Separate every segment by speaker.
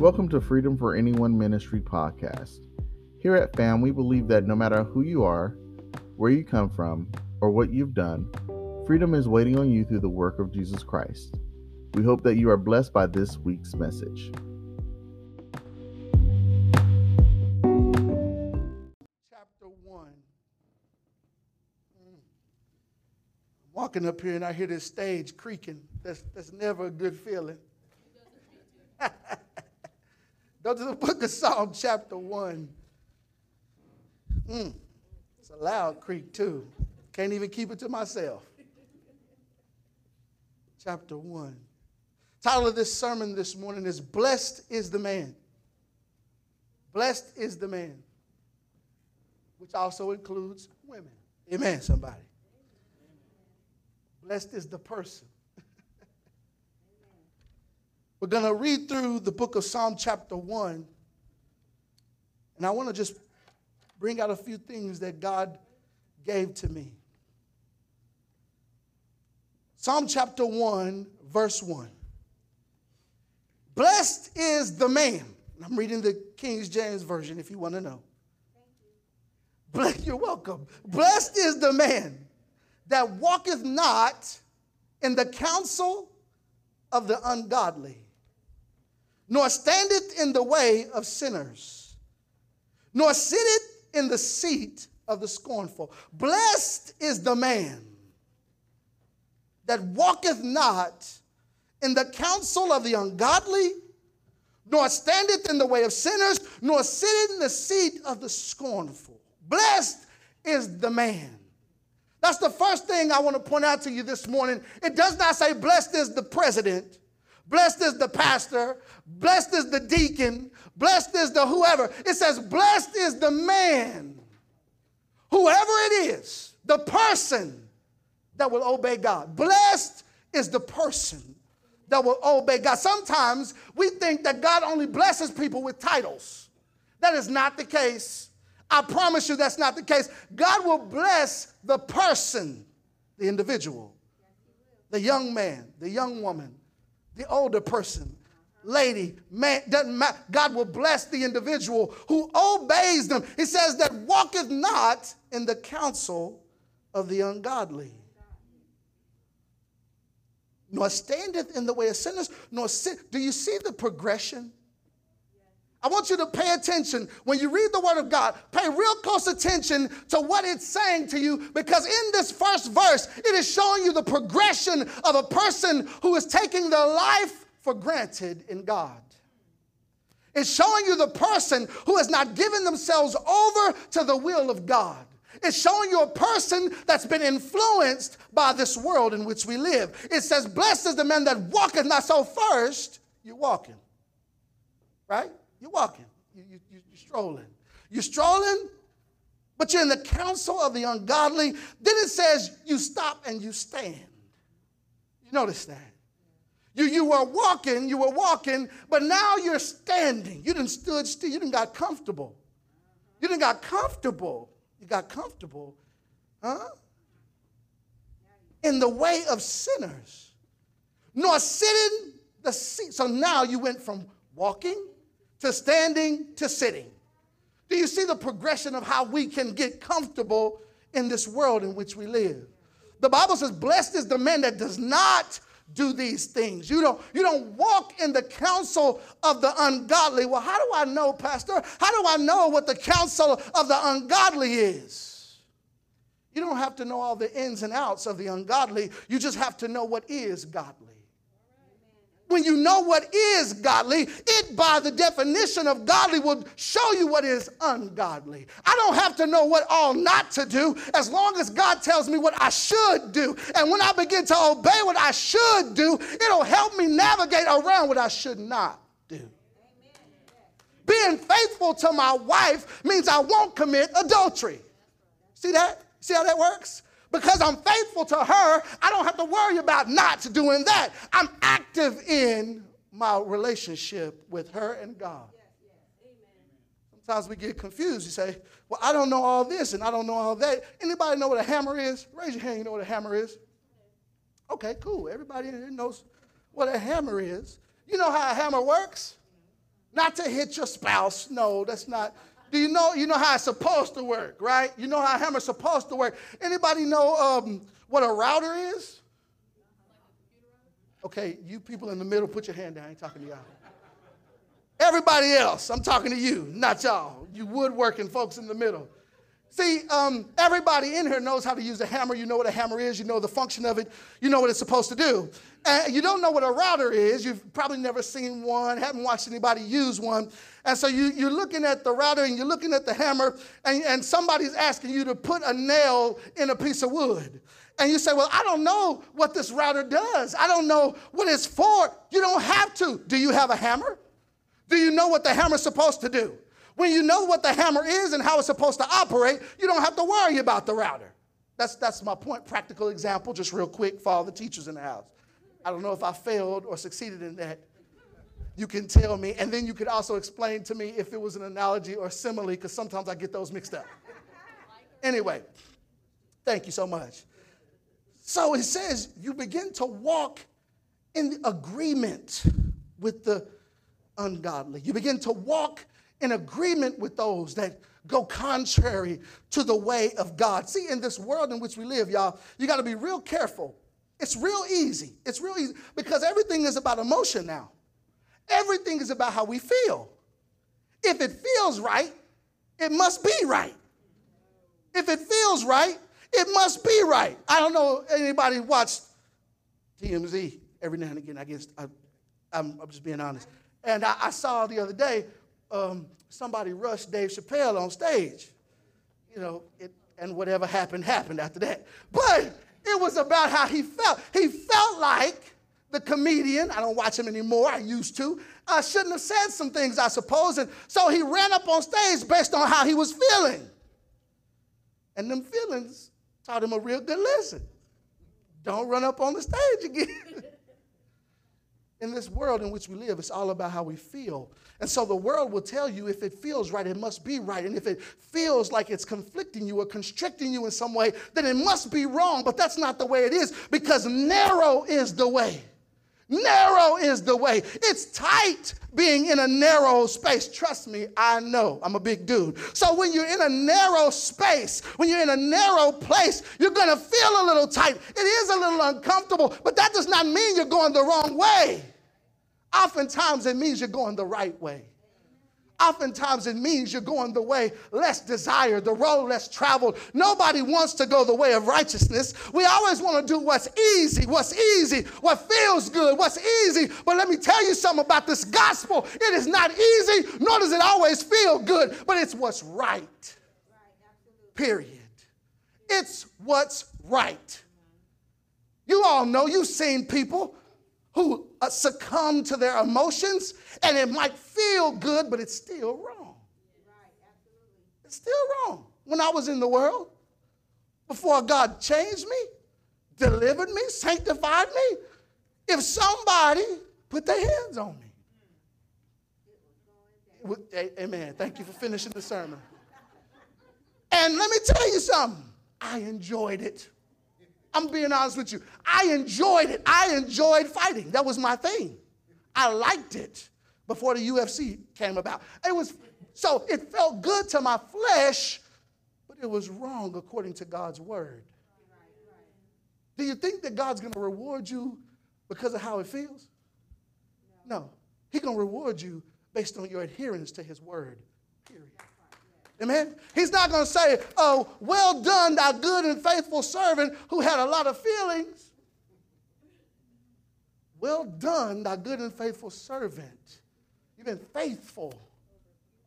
Speaker 1: Welcome to Freedom for Anyone Ministry podcast. Here at FAM, we believe that no matter who you are, where you come from, or what you've done, freedom is waiting on you through the work of Jesus Christ. We hope that you are blessed by this week's message.
Speaker 2: chapter 1. Mm. I'm walking up here and I hear this stage creaking. That's, that's never a good feeling. Go to the book of Psalm, chapter 1. Mm. It's a loud creak, too. Can't even keep it to myself. Chapter 1. Title of this sermon this morning is Blessed is the Man. Blessed is the man which also includes women. Amen, somebody. Blessed is the person. We're going to read through the book of Psalm, chapter 1. And I want to just bring out a few things that God gave to me. Psalm chapter 1, verse 1. Blessed is the man. I'm reading the King James Version if you want to know. You're welcome. Blessed is the man that walketh not in the counsel of the ungodly, nor standeth in the way of sinners, nor sitteth in the seat of the scornful. Blessed is the man that walketh not in the counsel of the ungodly, nor standeth in the way of sinners, nor sitteth in the seat of the scornful. Blessed is the man. That's the first thing I want to point out to you this morning. It does not say, blessed is the president, blessed is the pastor, blessed is the deacon, blessed is the whoever. It says, blessed is the man, whoever it is, the person that will obey God. Blessed is the person that will obey God. Sometimes we think that God only blesses people with titles. That is not the case. I promise you that's not the case. God will bless the person, the individual, the young man, the young woman, the older person, lady, man, doesn't matter. God will bless the individual who obeys them. He says that walketh not in the counsel of the ungodly, nor standeth in the way of sinners, nor sit. Do you see the progression? I want you to pay attention when you read the Word of God. Pay real close attention to what it's saying to you because in this first verse, it is showing you the progression of a person who is taking their life for granted in God. It's showing you the person who has not given themselves over to the will of God. It's showing you a person that's been influenced by this world in which we live. It says, Blessed is the man that walketh not so first, you're walking. Right? You're walking, you, you, you're strolling. You're strolling, but you're in the counsel of the ungodly. Then it says you stop and you stand. You notice that? You, you were walking, you were walking, but now you're standing. You didn't stood still, you didn't got comfortable. You didn't got comfortable. You got comfortable. Huh? In the way of sinners. Nor sitting the seat. So now you went from walking to standing to sitting. Do you see the progression of how we can get comfortable in this world in which we live? The Bible says, Blessed is the man that does not do these things. You don't, you don't walk in the counsel of the ungodly. Well, how do I know, Pastor? How do I know what the counsel of the ungodly is? You don't have to know all the ins and outs of the ungodly, you just have to know what is godly when you know what is godly, it by the definition of godly will show you what is ungodly. I don't have to know what all not to do as long as God tells me what I should do. And when I begin to obey what I should do, it'll help me navigate around what I should not do. Being faithful to my wife means I won't commit adultery. See that? See how that works? Because I'm faithful to her, I don't have to worry about not doing that. I'm active in my relationship with her and God. Sometimes we get confused. You say, Well, I don't know all this and I don't know all that. Anybody know what a hammer is? Raise your hand, you know what a hammer is. Okay, cool. Everybody in here knows what a hammer is. You know how a hammer works? Mm-hmm. Not to hit your spouse. No, that's not. Do you know you know how it's supposed to work, right? You know how a hammer's supposed to work. Anybody know um, what a router is? Okay, you people in the middle, put your hand down. I ain't talking to y'all. Everybody else, I'm talking to you, not y'all. You woodworking folks in the middle. See, um, everybody in here knows how to use a hammer. You know what a hammer is. You know the function of it. You know what it's supposed to do. And you don't know what a router is. You've probably never seen one, haven't watched anybody use one. And so you, you're looking at the router and you're looking at the hammer, and, and somebody's asking you to put a nail in a piece of wood. And you say, Well, I don't know what this router does. I don't know what it's for. You don't have to. Do you have a hammer? Do you know what the hammer's supposed to do? When you know what the hammer is and how it's supposed to operate, you don't have to worry about the router. That's, that's my point. Practical example, just real quick for all the teachers in the house. I don't know if I failed or succeeded in that. You can tell me, and then you could also explain to me if it was an analogy or simile, because sometimes I get those mixed up. Anyway, thank you so much. So it says you begin to walk in agreement with the ungodly. You begin to walk in agreement with those that go contrary to the way of God. See, in this world in which we live, y'all, you got to be real careful. It's real easy. It's real easy because everything is about emotion now. Everything is about how we feel. If it feels right, it must be right. If it feels right, it must be right. I don't know anybody watched TMZ every now and again. I guess I, am just being honest. And I, I saw the other day um, somebody rushed Dave Chappelle on stage. You know, it, and whatever happened, happened after that. But it was about how he felt. He felt like the comedian, I don't watch him anymore, I used to, I shouldn't have said some things, I suppose. And so he ran up on stage based on how he was feeling. And them feelings taught him a real good lesson. Don't run up on the stage again. in this world in which we live, it's all about how we feel. And so the world will tell you if it feels right, it must be right. And if it feels like it's conflicting you or constricting you in some way, then it must be wrong. But that's not the way it is because narrow is the way. Narrow is the way. It's tight being in a narrow space. Trust me, I know. I'm a big dude. So when you're in a narrow space, when you're in a narrow place, you're going to feel a little tight. It is a little uncomfortable, but that does not mean you're going the wrong way. Oftentimes, it means you're going the right way. Oftentimes, it means you're going the way less desired, the road less traveled. Nobody wants to go the way of righteousness. We always want to do what's easy, what's easy, what feels good, what's easy. But let me tell you something about this gospel it is not easy, nor does it always feel good, but it's what's right. Period. It's what's right. You all know, you've seen people who uh, succumb to their emotions, and it might feel good, but it's still wrong. It's still wrong. When I was in the world, before God changed me, delivered me, sanctified me, if somebody put their hands on me, Amen. Thank you for finishing the sermon. And let me tell you something. I enjoyed it. I'm being honest with you. I enjoyed it. I enjoyed fighting. That was my thing. I liked it before the UFC came about. It was so it felt good to my flesh, but it was wrong according to God's word. Do you think that God's going to reward you because of how it feels? No. He's going to reward you based on your adherence to his word. Period. Amen. He's not going to say, Oh, well done, thou good and faithful servant who had a lot of feelings. Well done, thy good and faithful servant. You've been faithful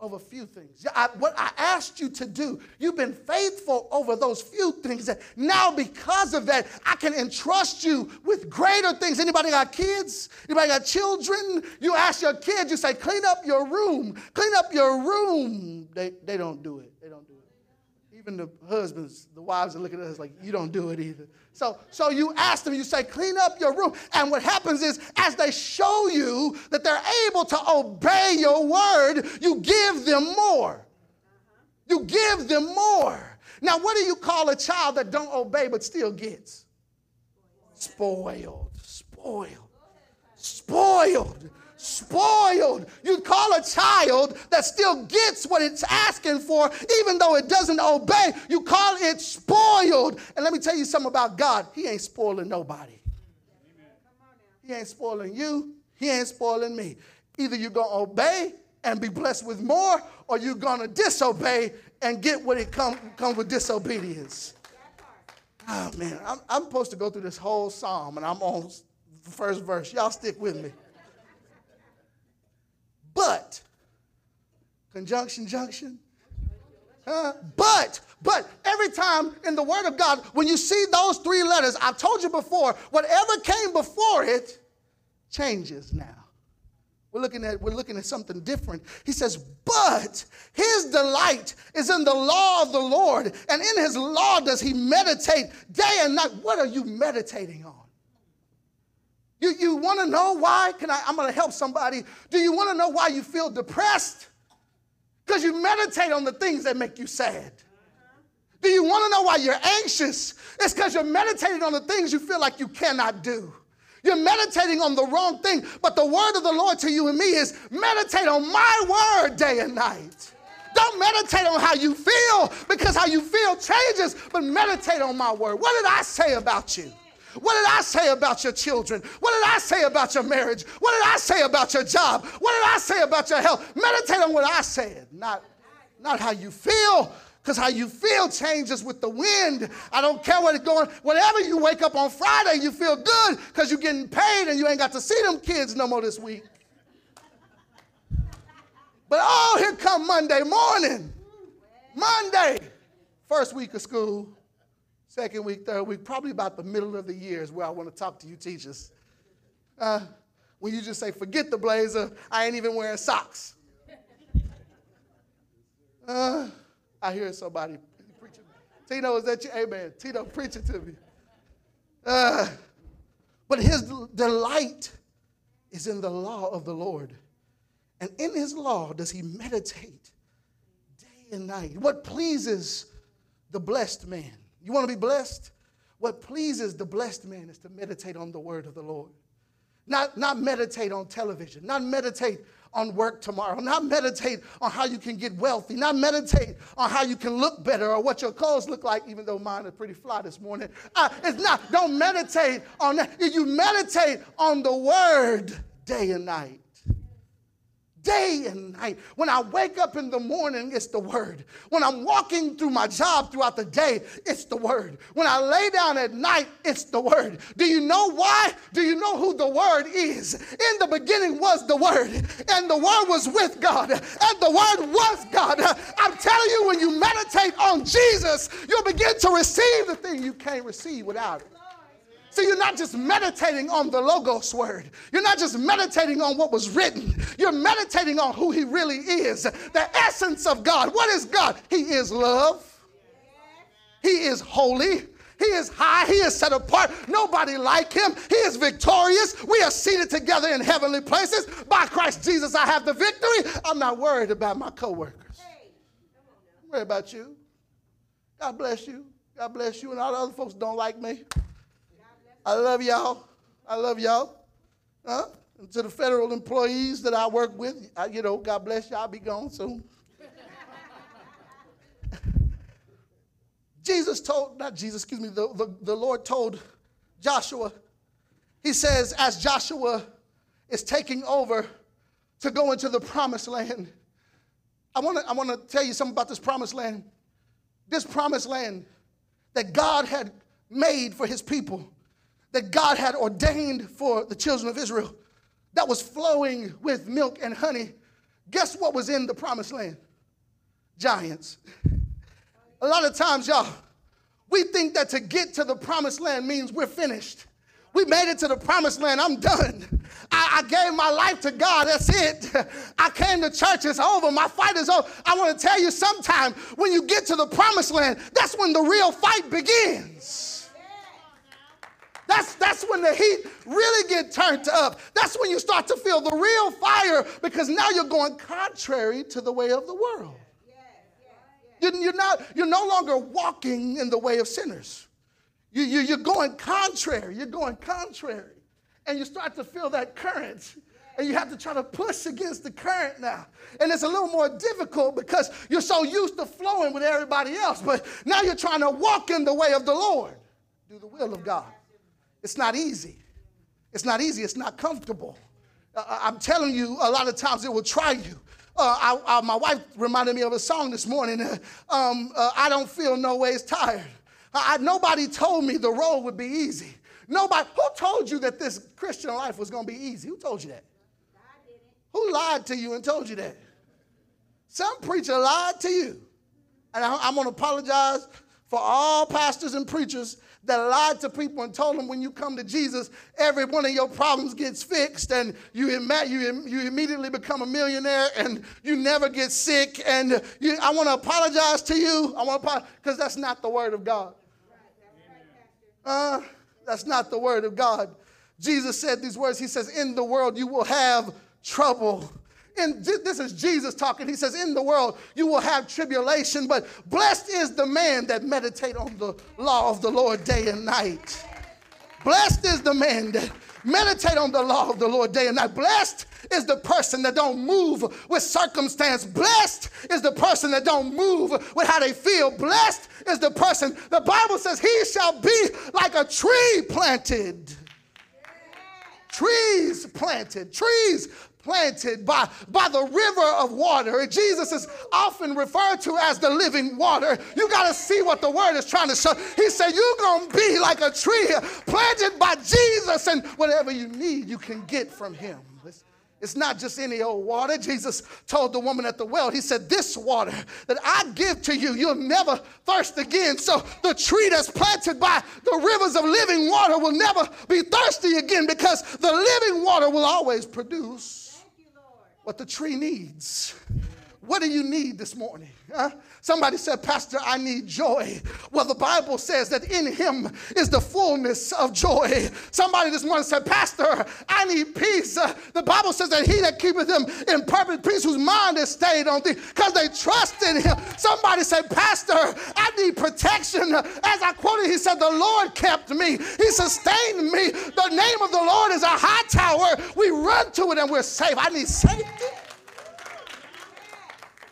Speaker 2: over a few things. I, what I asked you to do, you've been faithful over those few things. That now, because of that, I can entrust you with greater things. Anybody got kids? Anybody got children? You ask your kids, you say, clean up your room. Clean up your room. They, they don't do it. They don't do it. Even the husbands, the wives are looking at us like, you don't do it either. So, so you ask them, you say, clean up your room. And what happens is, as they show you that they're able to obey your word, you give them more. You give them more. Now, what do you call a child that don't obey but still gets? Spoiled, spoiled, spoiled, Spoiled. You call a child that still gets what it's asking for, even though it doesn't obey, you call it spoiled. And let me tell you something about God He ain't spoiling nobody. He ain't spoiling you, He ain't spoiling me. Either you're going to obey and be blessed with more, or you're going to disobey and get what it comes come with disobedience. Oh man, I'm, I'm supposed to go through this whole psalm and I'm on the first verse. Y'all stick with me. But, conjunction, junction. Uh, but, but every time in the Word of God, when you see those three letters, I've told you before, whatever came before it changes now. We're looking at we're looking at something different. He says, "But his delight is in the law of the Lord, and in his law does he meditate day and night." What are you meditating on? You, you want to know why? Can I? I'm going to help somebody. Do you want to know why you feel depressed? Because you meditate on the things that make you sad. Do you want to know why you're anxious? It's because you're meditating on the things you feel like you cannot do. You're meditating on the wrong thing. But the word of the Lord to you and me is meditate on my word day and night. Don't meditate on how you feel because how you feel changes, but meditate on my word. What did I say about you? What did I say about your children? What did I say about your marriage? What did I say about your job? What did I say about your health? Meditate on what I said, not, not how you feel, because how you feel changes with the wind. I don't care what it's going. Whatever you wake up on Friday, you feel good because you're getting paid and you ain't got to see them kids no more this week. But oh, here come Monday morning. Monday, first week of school, second week, third week, probably about the middle of the year is where I want to talk to you teachers. Uh, when you just say, forget the blazer, I ain't even wearing socks. Uh, I hear somebody preaching. Tino, is that you? Amen. Tino, preach it to me. Uh, but his delight is in the law of the Lord. And in his law does he meditate day and night. What pleases the blessed man? You want to be blessed? What pleases the blessed man is to meditate on the word of the Lord. Not, not meditate on television, not meditate on work tomorrow, not meditate on how you can get wealthy, not meditate on how you can look better or what your clothes look like, even though mine are pretty fly this morning. Uh, it's not, don't meditate on that. You meditate on the word day and night day and night. When I wake up in the morning, it's the word. When I'm walking through my job throughout the day, it's the word. When I lay down at night, it's the word. Do you know why? Do you know who the word is? In the beginning was the word, and the word was with God, and the word was God. I'm telling you, when you meditate on Jesus, you'll begin to receive the thing you can't receive without it. See, you're not just meditating on the Logos word. You're not just meditating on what was written. You're meditating on who He really is. The essence of God. What is God? He is love. He is holy. He is high. He is set apart. Nobody like him. He is victorious. We are seated together in heavenly places. By Christ Jesus, I have the victory. I'm not worried about my coworkers. I'm worried about you. God bless you. God bless you. And all the other folks don't like me. I love y'all. I love y'all. Huh? And to the federal employees that I work with, I, you know, God bless you. I'll be gone soon. Jesus told, not Jesus, excuse me, the, the, the Lord told Joshua, he says, as Joshua is taking over to go into the promised land, I want to I wanna tell you something about this promised land. This promised land that God had made for his people that God had ordained for the children of Israel that was flowing with milk and honey. Guess what was in the promised land? Giants. A lot of times, y'all, we think that to get to the promised land means we're finished. We made it to the promised land. I'm done. I, I, gave my life to God. That's it. I came to church. It's over. My fight is over. I want to tell you sometime when you get to the promised land, that's when the real fight begins. That's, that's when the heat really get turned up. That's when you start to feel the real fire because now you're going contrary to the way of the world. You're, not, you're no longer walking in the way of sinners. You, you, you're going contrary. You're going contrary. And you start to feel that current And you have to try to push against the current now. And it's a little more difficult because you're so used to flowing with everybody else. But now you're trying to walk in the way of the Lord, do the will of God. It's not easy. It's not easy. It's not comfortable. Uh, I'm telling you, a lot of times it will try you. Uh, I, I, my wife reminded me of a song this morning. Uh, um, uh, I don't feel no ways tired. I, nobody told me the road would be easy. Nobody. Who told you that this Christian life was going to be easy? Who told you that? Who lied to you and told you that? Some preacher lied to you. And I, I'm going to apologize for all pastors and preachers that lied to people and told them when you come to Jesus, every one of your problems gets fixed and you, you, you immediately become a millionaire and you never get sick. And you, I want to apologize to you. I want to because that's not the word of God. Uh, that's not the word of God. Jesus said these words. He says, In the world you will have trouble. And this is Jesus talking. He says, In the world you will have tribulation, but blessed is the man that meditate on the law of the Lord day and night. Blessed is the man that meditate on the law of the Lord day and night. Blessed is the person that don't move with circumstance. Blessed is the person that don't move with how they feel. Blessed is the person. The Bible says he shall be like a tree planted. Trees planted, trees planted by, by the river of water. Jesus is often referred to as the living water. You got to see what the word is trying to show. He said, You're going to be like a tree planted by Jesus, and whatever you need, you can get from him. It's not just any old water. Jesus told the woman at the well, He said, This water that I give to you, you'll never thirst again. So the tree that's planted by the rivers of living water will never be thirsty again because the living water will always produce what the tree needs. What do you need this morning? Huh? Somebody said, Pastor, I need joy. Well, the Bible says that in him is the fullness of joy. Somebody this morning said, Pastor, I need peace. The Bible says that he that keepeth them in perfect peace, whose mind is stayed on thee, because they trust in him. Somebody said, Pastor, I need protection. As I quoted, he said, The Lord kept me, he sustained me. The name of the Lord is a high tower. We run to it and we're safe. I need safety.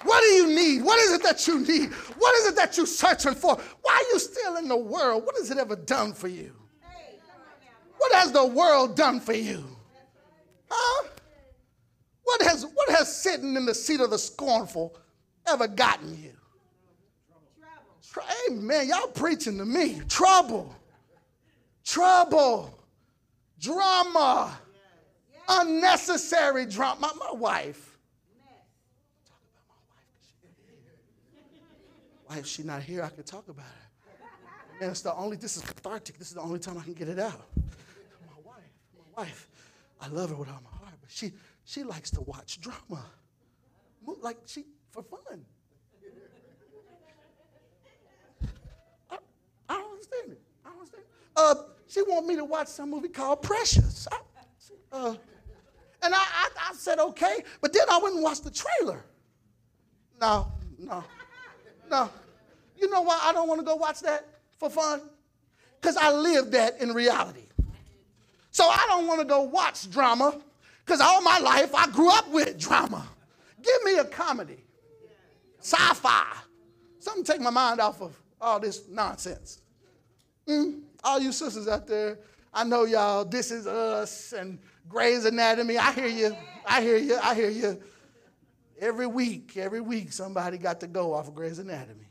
Speaker 2: What do you need? What is it that you need? What is it that you're searching for? Why are you still in the world? What has it ever done for you? What has the world done for you? Huh? What has, what has sitting in the seat of the scornful ever gotten you? Hey, man, y'all preaching to me. Trouble, trouble, drama, unnecessary drama. My, my wife, Why is she not here? I can talk about it. And it's the only, this is cathartic. This is the only time I can get it out. My wife, my wife, I love her with all my heart, but she, she likes to watch drama. Like she, for fun. I, I don't understand it. I don't understand it. Uh, she want me to watch some movie called Precious. I, uh, and I, I, I said, okay, but then I went and watched the trailer. No, no, no. You know why I don't want to go watch that for fun? Because I live that in reality. So I don't want to go watch drama because all my life I grew up with drama. Give me a comedy, sci fi, something to take my mind off of all this nonsense. Mm, all you sisters out there, I know y'all, this is us and Grey's Anatomy. I hear you. I hear you. I hear you. Every week, every week, somebody got to go off of Grey's Anatomy.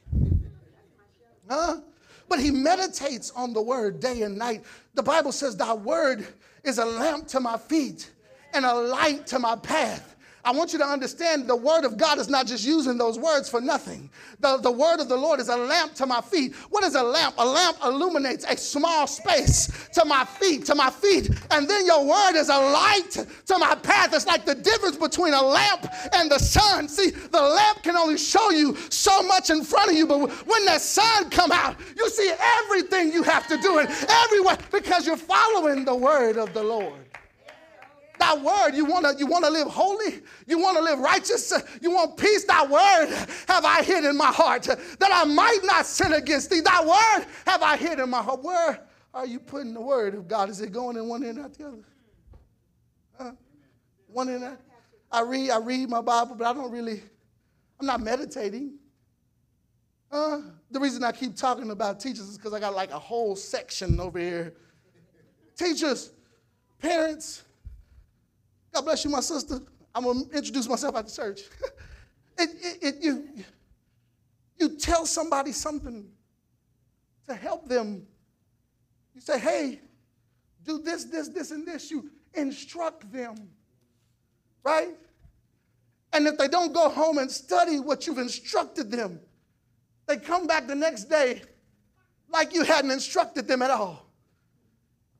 Speaker 2: Huh? But he meditates on the word day and night. The Bible says, Thy word is a lamp to my feet and a light to my path. I want you to understand the word of God is not just using those words for nothing. The, the word of the Lord is a lamp to my feet. What is a lamp? A lamp illuminates a small space to my feet, to my feet. And then your word is a light to my path. It's like the difference between a lamp and the sun. See, the lamp can only show you so much in front of you, but when the sun come out, you see everything you have to do and everywhere because you're following the word of the Lord. Thy word, you want to you want to live holy? You want to live righteous? You want peace? Thy word have I hid in my heart that I might not sin against thee. Thy word have I hid in my heart. Where are you putting the word of God? Is it going in one end or the other? Huh? One that. I read, I read my Bible, but I don't really, I'm not meditating. Uh, the reason I keep talking about teachers is because I got like a whole section over here. Teachers, parents, God bless you, my sister. I'm gonna introduce myself at the church. it, it, it, you, you tell somebody something to help them. You say, hey, do this, this, this, and this. You instruct them, right? And if they don't go home and study what you've instructed them, they come back the next day like you hadn't instructed them at all.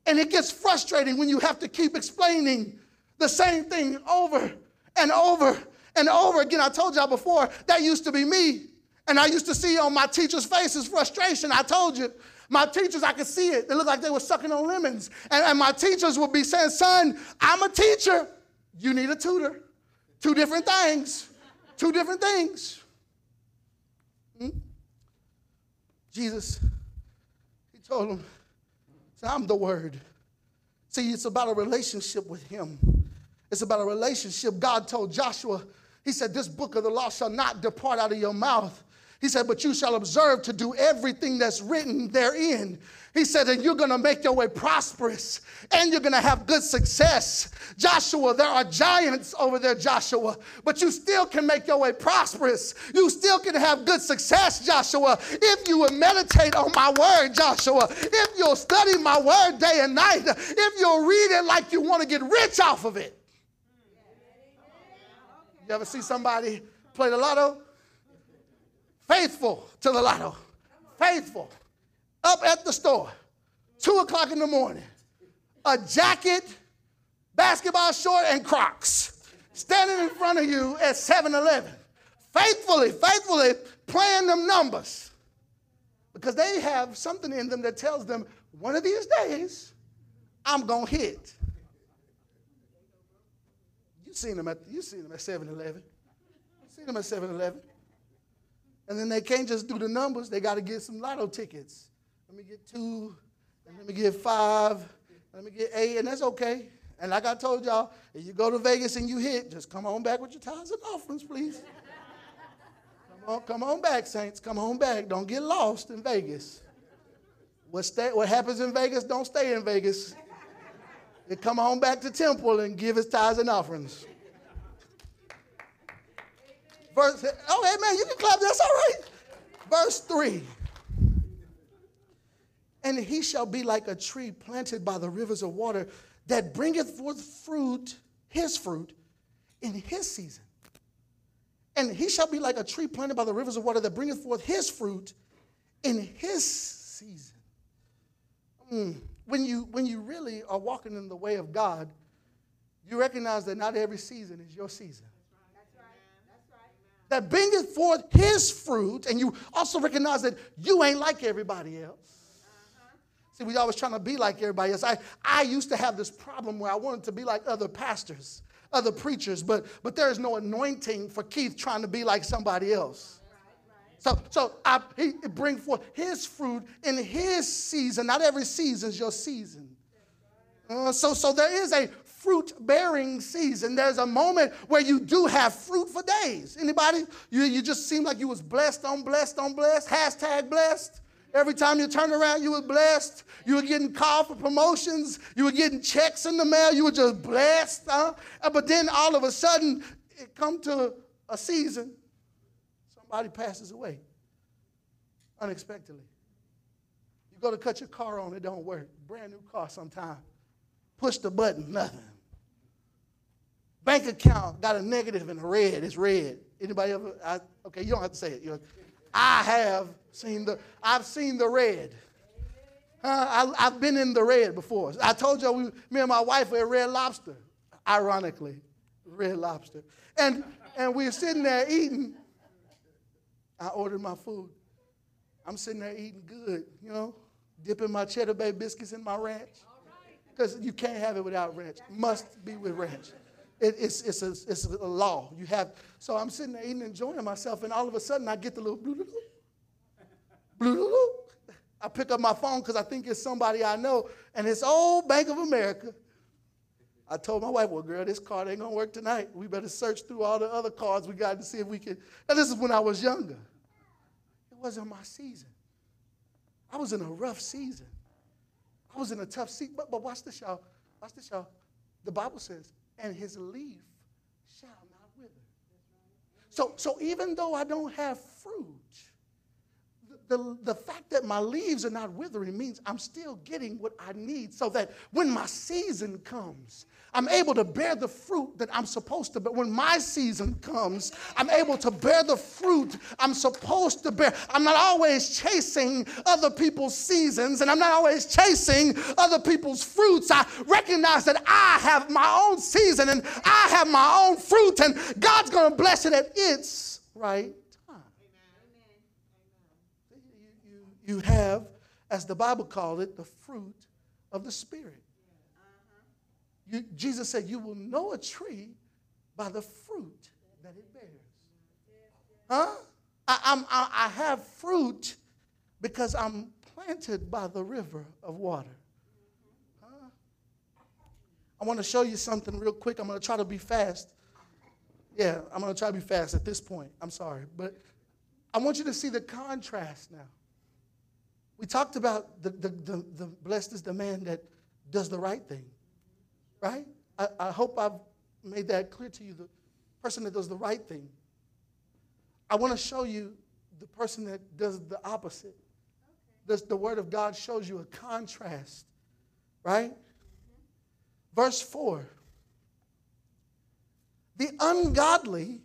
Speaker 2: And it gets frustrating when you have to keep explaining the same thing over and over and over again. I told y'all before, that used to be me. And I used to see on my teachers' faces frustration. I told you, my teachers, I could see it. They looked like they were sucking on lemons. And, and my teachers would be saying, Son, I'm a teacher. You need a tutor. Two different things. Two different things. Hmm? Jesus, he told him, I'm the word. See, it's about a relationship with him. It's about a relationship. God told Joshua, He said, This book of the law shall not depart out of your mouth. He said, But you shall observe to do everything that's written therein. He said, and you're going to make your way prosperous and you're going to have good success. Joshua, there are giants over there, Joshua, but you still can make your way prosperous. You still can have good success, Joshua, if you will meditate on my word, Joshua. If you'll study my word day and night. If you'll read it like you want to get rich off of it. You ever see somebody play the lotto? Faithful to the lotto. Faithful up at the store, two o'clock in the morning, a jacket, basketball short, and Crocs, standing in front of you at 7 Eleven, faithfully, faithfully playing them numbers because they have something in them that tells them one of these days I'm going to hit. You've seen them at, you seen them at 7 Eleven. You've seen them at 7 Eleven. And then they can't just do the numbers, they got to get some lotto tickets let me get two, and let me get five, let me get eight, and that's okay. And like I told y'all, if you go to Vegas and you hit, just come on back with your tithes and offerings, please. come on, come on back, saints. Come on back. Don't get lost in Vegas. What, stay, what happens in Vegas, don't stay in Vegas. You come on back to temple and give his tithes and offerings. Verse, oh, hey man, you can clap, that's all right. Verse 3 and he shall be like a tree planted by the rivers of water that bringeth forth fruit, his fruit, in his season. And he shall be like a tree planted by the rivers of water that bringeth forth his fruit in his season. Mm. When, you, when you really are walking in the way of God, you recognize that not every season is your season. That bringeth forth his fruit, and you also recognize that you ain't like everybody else. See, we always trying to be like everybody else. I, I used to have this problem where I wanted to be like other pastors, other preachers, but, but there is no anointing for Keith trying to be like somebody else. So, so I, he bring forth his fruit in his season. Not every season is your season. Uh, so, so there is a fruit bearing season. There's a moment where you do have fruit for days. Anybody? You, you just seem like you was blessed on blessed on blessed. Hashtag blessed. Every time you turn around, you were blessed. You were getting called for promotions. You were getting checks in the mail. You were just blessed. Huh? But then all of a sudden, it come to a season, somebody passes away unexpectedly. You go to cut your car on, it don't work. Brand new car sometime. Push the button, nothing. Bank account got a negative and a red. It's red. Anybody ever? I, okay, you don't have to say it. You're, I have seen the, I've seen the red. Uh, I, have been in the red before. I told you, we, me and my wife were at Red Lobster, ironically, Red Lobster. And, and we were sitting there eating. I ordered my food. I'm sitting there eating good, you know, dipping my cheddar bay biscuits in my ranch. Because you can't have it without ranch. Must be with ranch. It, it's, it's, a, it's a law. You have, so I'm sitting there eating, enjoying myself, and all of a sudden I get the little blue, blue, blue, blue. I pick up my phone because I think it's somebody I know, and it's old Bank of America. I told my wife, well, girl, this card ain't gonna work tonight. We better search through all the other cards we got to see if we can. Now, this is when I was younger. Wasn't my season. I was in a rough season. I was in a tough season. But, but watch this, y'all. Watch this, y'all. The Bible says, and his leaf shall not wither. So, so even though I don't have fruit, the, the fact that my leaves are not withering means I'm still getting what I need so that when my season comes, I'm able to bear the fruit that I'm supposed to. But when my season comes, I'm able to bear the fruit I'm supposed to bear. I'm not always chasing other people's seasons and I'm not always chasing other people's fruits. I recognize that I have my own season and I have my own fruit, and God's going to bless it at its right you have, as the Bible called it, the fruit of the Spirit. You, Jesus said, You will know a tree by the fruit that it bears. Huh? I, I, I have fruit because I'm planted by the river of water. Huh? I want to show you something real quick. I'm going to try to be fast. Yeah, I'm going to try to be fast at this point. I'm sorry. But I want you to see the contrast now. We talked about the, the, the, the blessed is the man that does the right thing, right? I, I hope I've made that clear to you. The person that does the right thing. I want to show you the person that does the opposite. This, the Word of God shows you a contrast, right? Verse 4 The ungodly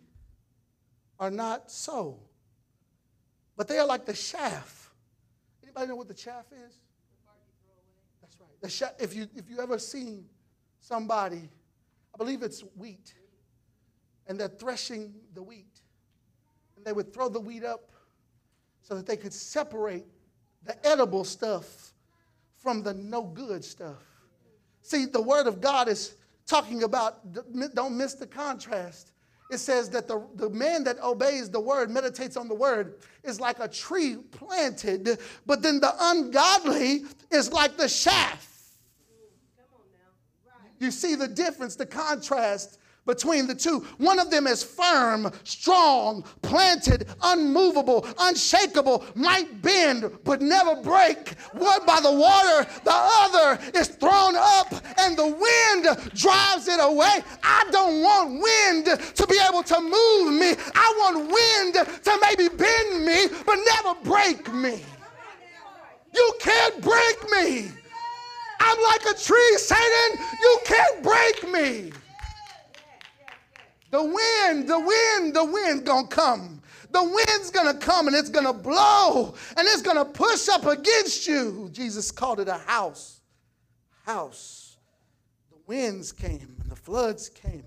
Speaker 2: are not so, but they are like the chaff Anybody know what the chaff is? That's right. The chaff, if you if you ever seen somebody, I believe it's wheat, and they're threshing the wheat, and they would throw the wheat up so that they could separate the edible stuff from the no good stuff. See, the Word of God is talking about, don't miss the contrast it says that the, the man that obeys the word, meditates on the word, is like a tree planted, but then the ungodly is like the chaff. You see the difference, the contrast between the two. One of them is firm, strong, planted, unmovable, unshakable, might bend but never break. What by the water, the other is thrown up and the wind drives it away. I don't want wind to be able to move me. I want wind to maybe bend me but never break me. You can't break me. I'm like a tree, Satan. You can't break me. The wind, the wind, the wind gonna come. The wind's gonna come and it's gonna blow and it's gonna push up against you. Jesus called it a house. House. The winds came and the floods came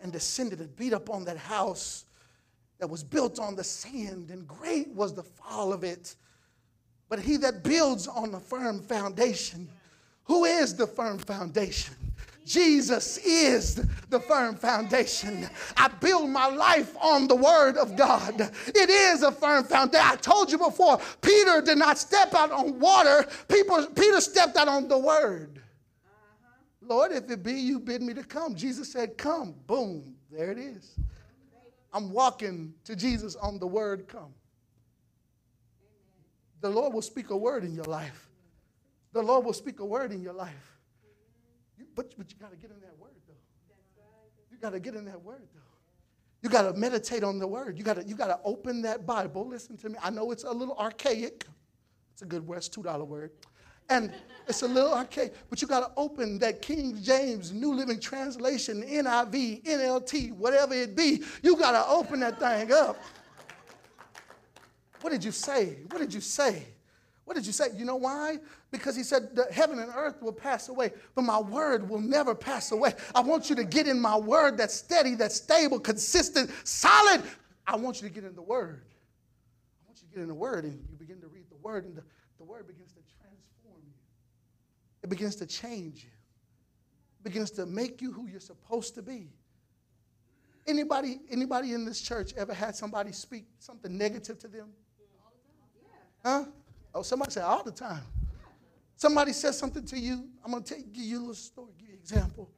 Speaker 2: and descended and beat up on that house that was built on the sand, and great was the fall of it. But he that builds on the firm foundation, who is the firm foundation? Jesus is the firm foundation. I build my life on the word of God. It is a firm foundation. I told you before, Peter did not step out on water, People, Peter stepped out on the word. Lord, if it be you bid me to come. Jesus said, Come. Boom. There it is. I'm walking to Jesus on the word come. The Lord will speak a word in your life. The Lord will speak a word in your life. But, but you got to get in that word, though. You got to get in that word, though. You got to meditate on the word. You got to you got to open that Bible. Listen to me. I know it's a little archaic. It's a good word. It's two dollar word, and it's a little archaic. But you got to open that King James New Living Translation, NIV, NLT, whatever it be. You got to open that thing up. What did you say? What did you say? What did you say? You know why? Because he said that heaven and earth will pass away, but my word will never pass away. I want you to get in my word that's steady, that's stable, consistent, solid. I want you to get in the word. I want you to get in the word and you begin to read the word, and the, the word begins to transform you. It begins to change you. It begins to make you who you're supposed to be. Anybody, anybody in this church ever had somebody speak something negative to them? Huh? Oh, somebody said all the time. Somebody says something to you. I'm going to give you a little story, give you an example.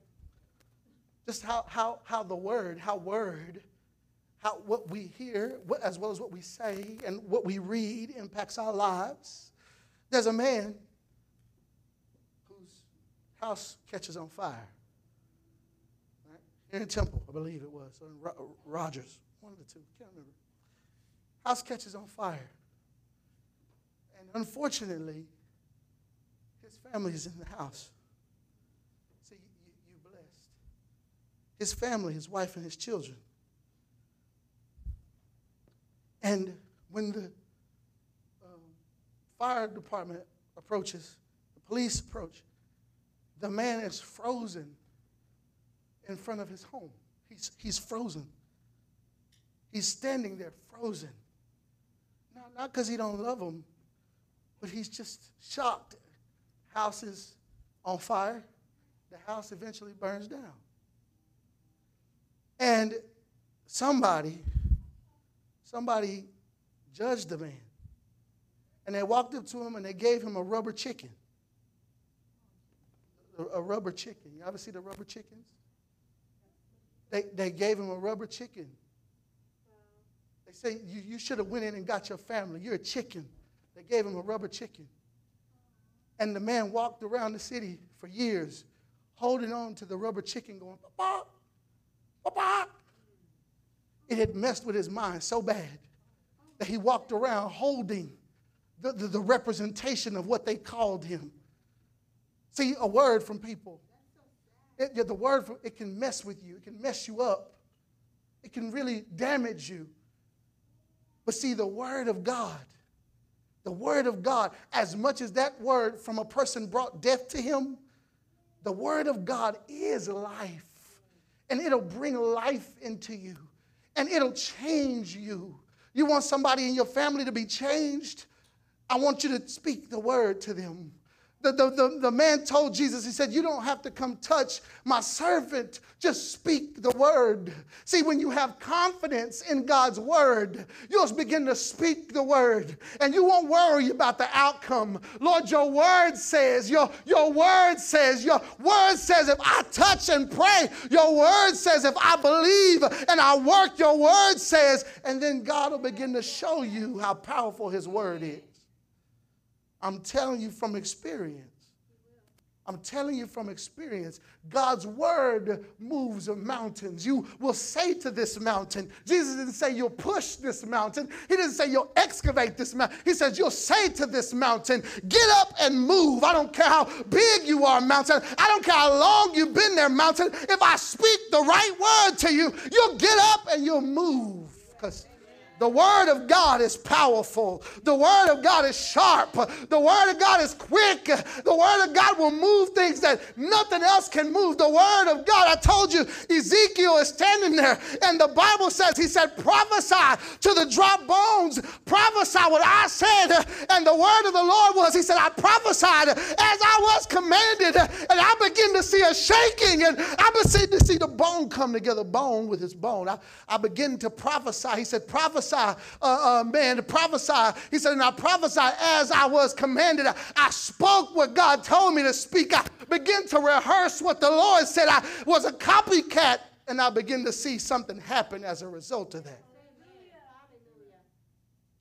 Speaker 2: just how, how, how the word, how word, how what we hear, what, as well as what we say and what we read impacts our lives. There's a man whose house catches on fire. Right? In Temple, I believe it was, or in Rogers, one of the two, can't remember. House catches on fire. And unfortunately, his family is in the house. See, you, you blessed. His family, his wife, and his children. And when the um, fire department approaches, the police approach, the man is frozen in front of his home. He's, he's frozen. He's standing there frozen. Not because he don't love them, but he's just shocked. House is on fire. The house eventually burns down. And somebody, somebody judged the man. And they walked up to him and they gave him a rubber chicken. A, rubber chicken. You ever see the rubber chickens? They, they gave him a rubber chicken. They say, you, you should have went in and got your family. You're a chicken. They gave him a rubber chicken. And the man walked around the city for years holding on to the rubber chicken going, Papa, Papa. It had messed with his mind so bad that he walked around holding the, the, the representation of what they called him. See, a word from people. It, the word, from, it can mess with you. It can mess you up. It can really damage you. But see, the Word of God, the Word of God, as much as that word from a person brought death to him, the Word of God is life. And it'll bring life into you, and it'll change you. You want somebody in your family to be changed? I want you to speak the Word to them. The, the, the, the, man told Jesus, he said, You don't have to come touch my servant. Just speak the word. See, when you have confidence in God's word, you'll begin to speak the word and you won't worry about the outcome. Lord, your word says, your, your word says, your word says, if I touch and pray, your word says, if I believe and I work, your word says, and then God will begin to show you how powerful his word is. I'm telling you from experience. I'm telling you from experience, God's word moves mountains. You will say to this mountain, Jesus didn't say you'll push this mountain. He didn't say you'll excavate this mountain. He says you'll say to this mountain, get up and move. I don't care how big you are, mountain. I don't care how long you've been there, mountain. If I speak the right word to you, you'll get up and you'll move. Because the Word of God is powerful. The Word of God is sharp. The Word of God is quick. The Word of God will move things that nothing else can move. The Word of God, I told you, Ezekiel is standing there, and the Bible says, He said, prophesy to the dry bones, prophesy what I said. And the Word of the Lord was, He said, I prophesied as I was commanded, and I begin to see a shaking, and I begin to see the bone come together, bone with its bone. I, I begin to prophesy. He said, prophesy prophesy, uh, uh, man, to prophesy. He said, and I prophesied as I was commanded. I, I spoke what God told me to speak. I began to rehearse what the Lord said. I was a copycat, and I begin to see something happen as a result of that.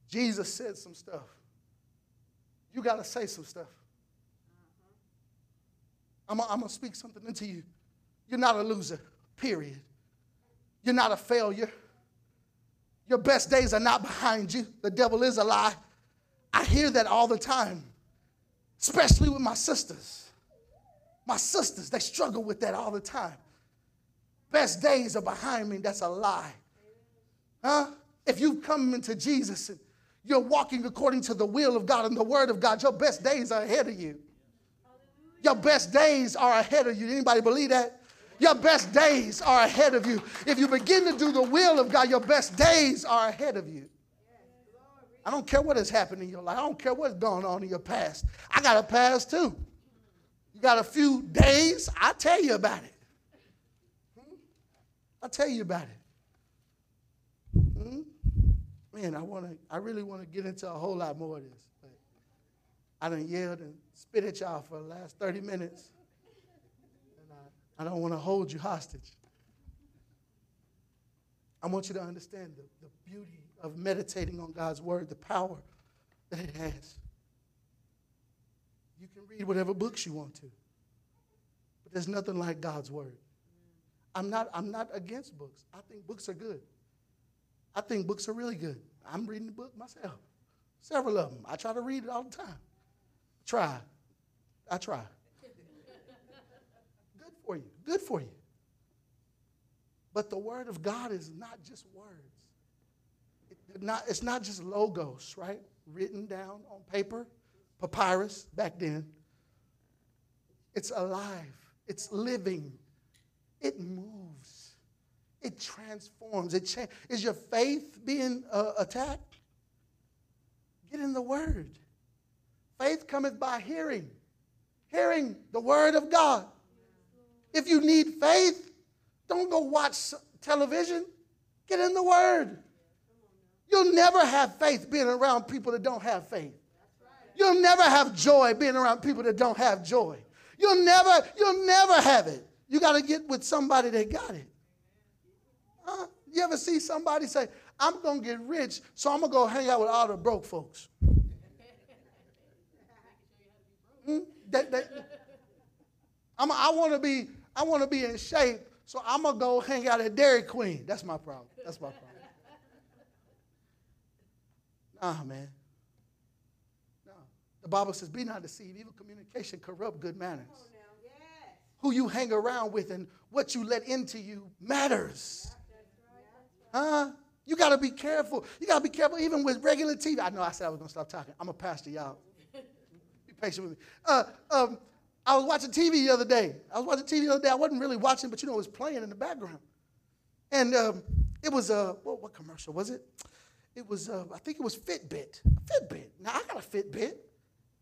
Speaker 2: Jesus said some stuff. You got to say some stuff. I'm going to speak something into you. You're not a loser, period. You're not a failure. Your best days are not behind you. The devil is a lie. I hear that all the time, especially with my sisters. My sisters, they struggle with that all the time. Best days are behind me. That's a lie. Huh? If you've come into Jesus and you're walking according to the will of God and the word of God, your best days are ahead of you. Your best days are ahead of you. Anybody believe that? Your best days are ahead of you. If you begin to do the will of God, your best days are ahead of you. I don't care what has happened in your life. I don't care what's going on in your past. I got a past too. You got a few days, I'll tell you about it. Hmm? I'll tell you about it. Hmm? Man, I want to. I really want to get into a whole lot more of this, but I done yelled and spit at y'all for the last 30 minutes. I don't want to hold you hostage. I want you to understand the, the beauty of meditating on God's word, the power that it has. You can read whatever books you want to, but there's nothing like God's word. I'm not, I'm not against books. I think books are good. I think books are really good. I'm reading the book myself, several of them. I try to read it all the time. Try. I try. For you. Good for you. But the Word of God is not just words. It, not, it's not just logos, right? Written down on paper, papyrus back then. It's alive, it's living, it moves, it transforms. It cha- Is your faith being uh, attacked? Get in the Word. Faith cometh by hearing, hearing the Word of God. If you need faith, don't go watch television. Get in the Word. You'll never have faith being around people that don't have faith. You'll never have joy being around people that don't have joy. You'll never, you'll never have it. You got to get with somebody that got it. Huh? You ever see somebody say, I'm going to get rich, so I'm going to go hang out with all the broke folks? Hmm? That, that, I want to be I want to be in shape, so I'm going to go hang out at Dairy Queen. That's my problem. That's my problem. Nah, man. No. The Bible says, be not deceived. Evil communication corrupt good manners. Oh, yes. Who you hang around with and what you let into you matters. Huh? You got to be careful. You got to be careful even with regular TV. I know I said I was going to stop talking. I'm a pastor, y'all. Be patient with me. Uh, um, I was watching TV the other day. I was watching TV the other day. I wasn't really watching, but you know, it was playing in the background. And um, it was a, uh, what, what, commercial was it? It was, uh, I think it was Fitbit. Fitbit. Now, I got a Fitbit.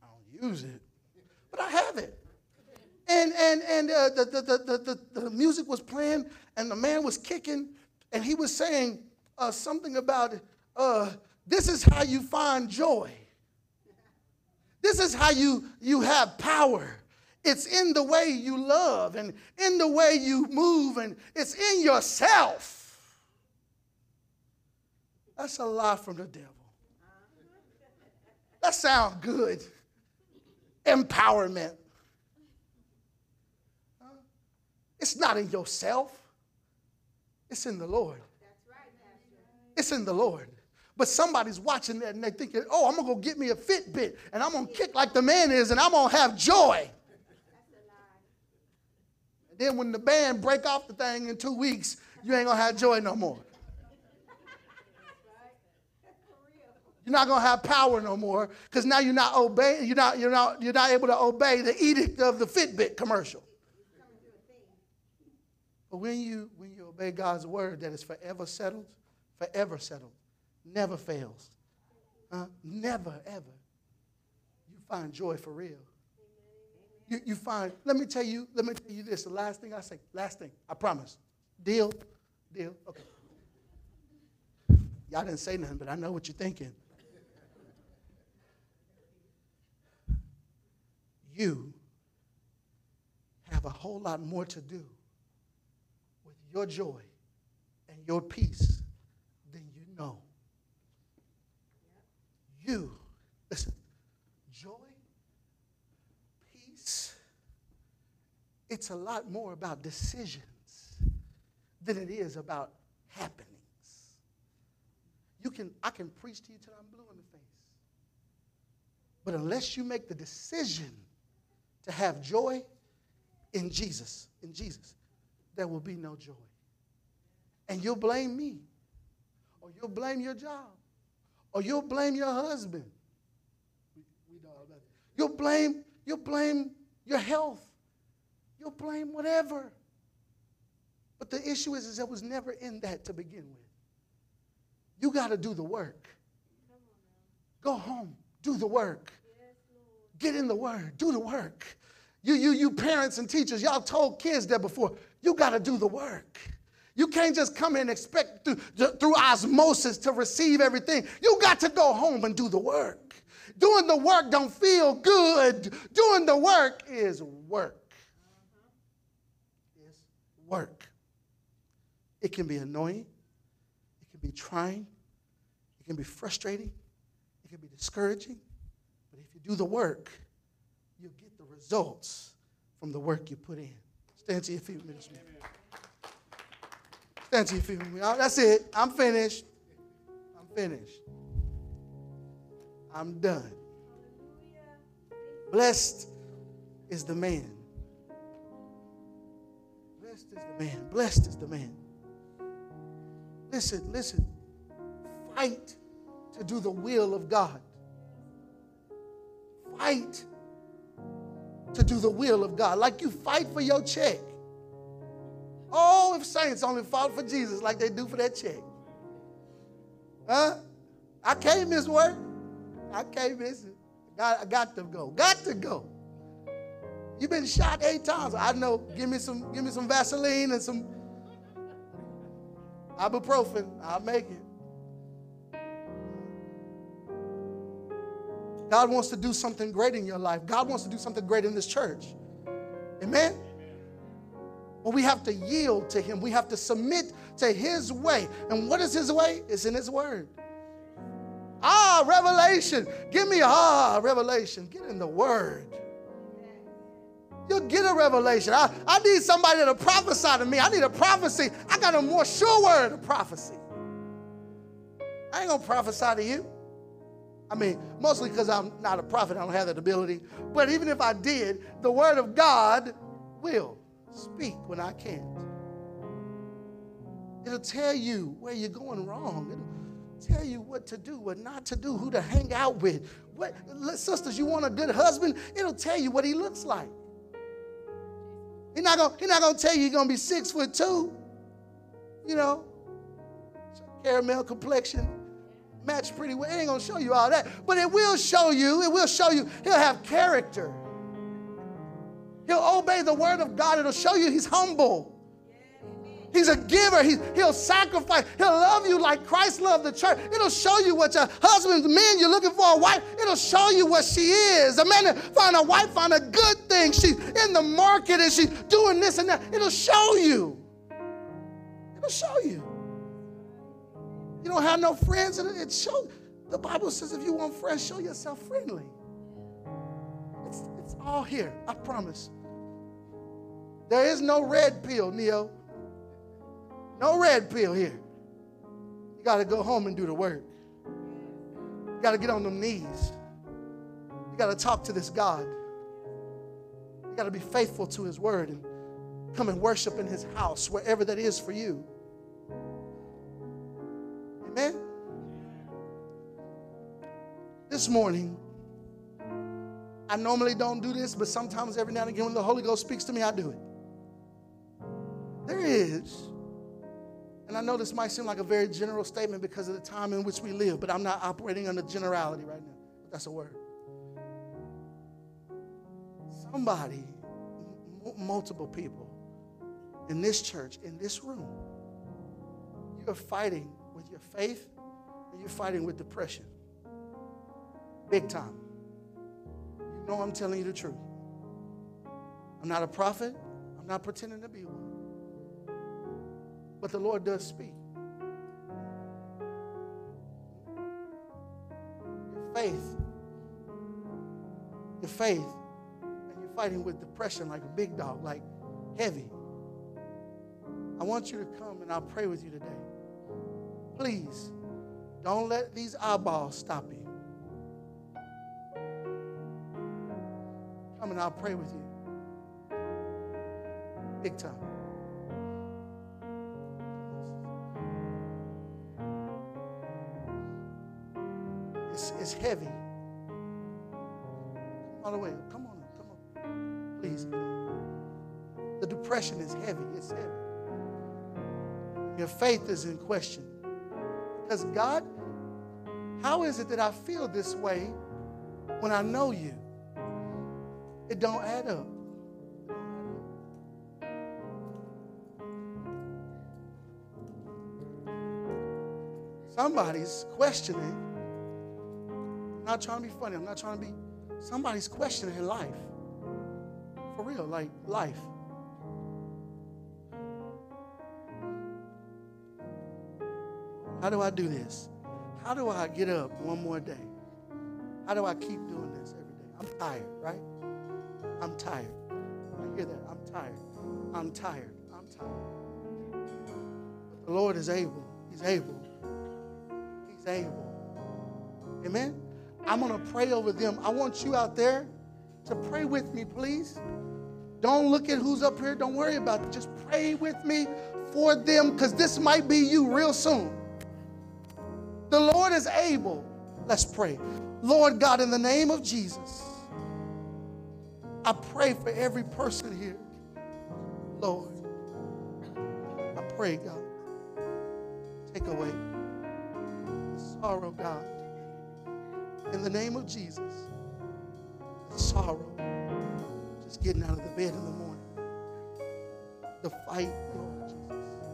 Speaker 2: I don't use it, but I have it. And, and, and uh, the, the, the, the, the music was playing, and the man was kicking, and he was saying uh, something about uh, this is how you find joy. This is how you, you have power. It's in the way you love and in the way you move, and it's in yourself. That's a lie from the devil. That sounds good. Empowerment. It's not in yourself, it's in the Lord. It's in the Lord. But somebody's watching that and they're thinking, oh, I'm going to go get me a Fitbit and I'm going to kick like the man is and I'm going to have joy. Then when the band break off the thing in two weeks, you ain't gonna have joy no more. You're not gonna have power no more because now you're not obeying. You're not. You're not. You're not able to obey the edict of the Fitbit commercial. But when you when you obey God's word, that is forever settled, forever settled, never fails, never ever. You find joy for real you, you find, let me tell you, let me tell you this, the last thing I say, last thing, I promise. Deal? Deal? Okay. Y'all didn't say nothing, but I know what you're thinking. You have a whole lot more to do with your joy and your peace than you know. You, listen, it's a lot more about decisions than it is about happenings. You can, I can preach to you till I'm blue in the face. But unless you make the decision to have joy in Jesus, in Jesus, there will be no joy. And you'll blame me, or you'll blame your job, or you'll blame your husband. You'll blame, you'll blame your health. You'll blame whatever. But the issue is, is it was never in that to begin with. You got to do the work. Go home, do the work. Get in the word, do the work. You, you, you parents and teachers, y'all told kids that before. You got to do the work. You can't just come in and expect through, through osmosis to receive everything. You got to go home and do the work. Doing the work don't feel good. Doing the work is work work. It can be annoying, it can be trying, it can be frustrating, it can be discouraging. But if you do the work, you'll get the results from the work you put in. Stand to your feet, Minister. Stand to your feet. Uh, that's it. I'm finished. I'm finished. I'm done. Blessed is the man. Blessed is the man. Blessed is the man. Listen, listen. Fight to do the will of God. Fight to do the will of God. Like you fight for your check. Oh, if saints only fought for Jesus like they do for that check. Huh? I can't miss work. I can't miss it. Got, I got to go. Got to go. You've been shot eight times. I know. Give me some, give me some Vaseline and some ibuprofen. I'll make it. God wants to do something great in your life. God wants to do something great in this church. Amen? But we have to yield to Him. We have to submit to His way. And what is His way? It's in His Word. Ah, revelation. Give me ah, revelation. Get in the Word. You'll get a revelation. I, I need somebody to prophesy to me. I need a prophecy. I got a more sure word of prophecy. I ain't gonna prophesy to you. I mean, mostly because I'm not a prophet, I don't have that ability. But even if I did, the word of God will speak when I can't. It'll tell you where you're going wrong. It'll tell you what to do, what not to do, who to hang out with. What, sisters, you want a good husband? It'll tell you what he looks like. He's not gonna, he's not gonna tell you he's gonna be six foot two. You know, caramel complexion, match pretty well. It ain't gonna show you all that, but it will show you. It will show you. He'll have character. He'll obey the word of God. It'll show you he's humble. He's a giver. He, he'll sacrifice. He'll love you like Christ loved the church. It'll show you what your husband, man, you're looking for a wife. It'll show you what she is. A man find a wife, find a good thing. She's in the market and she's doing this and that. It'll show you. It'll show you. You don't have no friends. It, it shows. The Bible says if you want friends, show yourself friendly. It's, it's all here. I promise. There is no red pill, Neo. No red pill here. You got to go home and do the work. You got to get on them knees. You got to talk to this God. You got to be faithful to His word and come and worship in His house, wherever that is for you. Amen. This morning, I normally don't do this, but sometimes every now and again when the Holy Ghost speaks to me, I do it. There is and I know this might seem like a very general statement because of the time in which we live, but I'm not operating under generality right now. That's a word. Somebody, m- multiple people in this church, in this room, you're fighting with your faith and you're fighting with depression. Big time. You know I'm telling you the truth. I'm not a prophet, I'm not pretending to be one. But the Lord does speak. Your faith, your faith, and you're fighting with depression like a big dog, like heavy. I want you to come and I'll pray with you today. Please, don't let these eyeballs stop you. Come and I'll pray with you. Big time. It's heavy. All the way. Come on, come on. Please. The depression is heavy. It's heavy. Your faith is in question. Because God, how is it that I feel this way when I know you? It don't add up. Somebody's questioning I'm not trying to be funny. I'm not trying to be. Somebody's questioning life. For real, like life. How do I do this? How do I get up one more day? How do I keep doing this every day? I'm tired, right? I'm tired. I hear that. I'm tired. I'm tired. I'm tired. But the Lord is able. He's able. He's able. Amen. I'm going to pray over them. I want you out there to pray with me, please. Don't look at who's up here. Don't worry about it. Just pray with me for them because this might be you real soon. The Lord is able. Let's pray. Lord God, in the name of Jesus, I pray for every person here. Lord, I pray, God, take away the sorrow, God. In the name of Jesus, the sorrow, just getting out of the bed in the morning. The fight, Lord Jesus.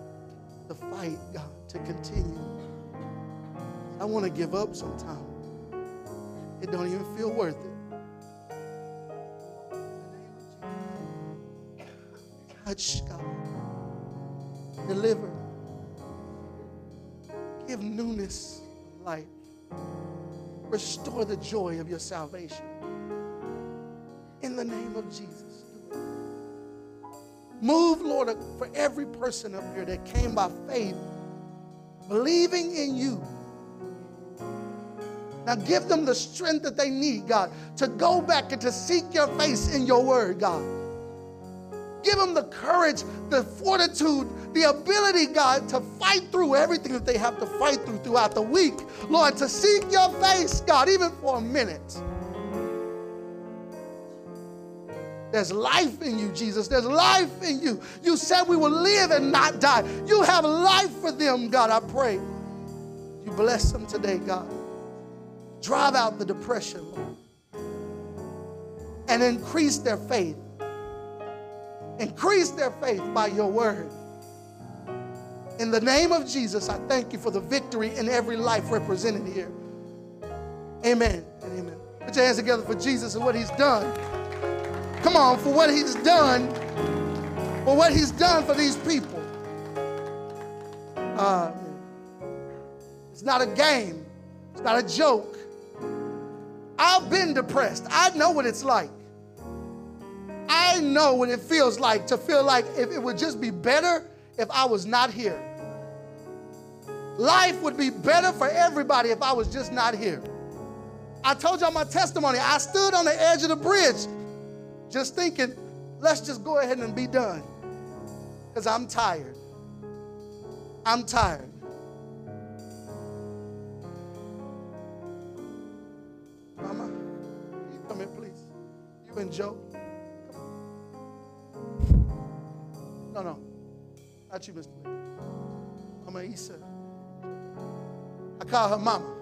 Speaker 2: The fight, God, to continue. I want to give up sometimes. It don't even feel worth it. Touch, God. Deliver. Give newness life. Restore the joy of your salvation. In the name of Jesus. Move, Lord, for every person up here that came by faith, believing in you. Now give them the strength that they need, God, to go back and to seek your face in your word, God. Give them the courage, the fortitude, the ability, God, to fight through everything that they have to fight through throughout the week. Lord, to seek your face, God, even for a minute. There's life in you, Jesus. There's life in you. You said we will live and not die. You have life for them, God. I pray. You bless them today, God. Drive out the depression, Lord. And increase their faith. Increase their faith by your word. In the name of Jesus, I thank you for the victory in every life represented here. Amen and amen. Put your hands together for Jesus and what he's done. Come on, for what he's done, for what he's done for these people. Uh, it's not a game, it's not a joke. I've been depressed. I know what it's like. I know what it feels like to feel like if it would just be better if I was not here. Life would be better for everybody if I was just not here. I told y'all my testimony. I stood on the edge of the bridge just thinking, let's just go ahead and be done. Because I'm tired. I'm tired. Mama, you come please? You and Joe. No, no. Not you, Mr. Lee. Mama Issa. I call her mama.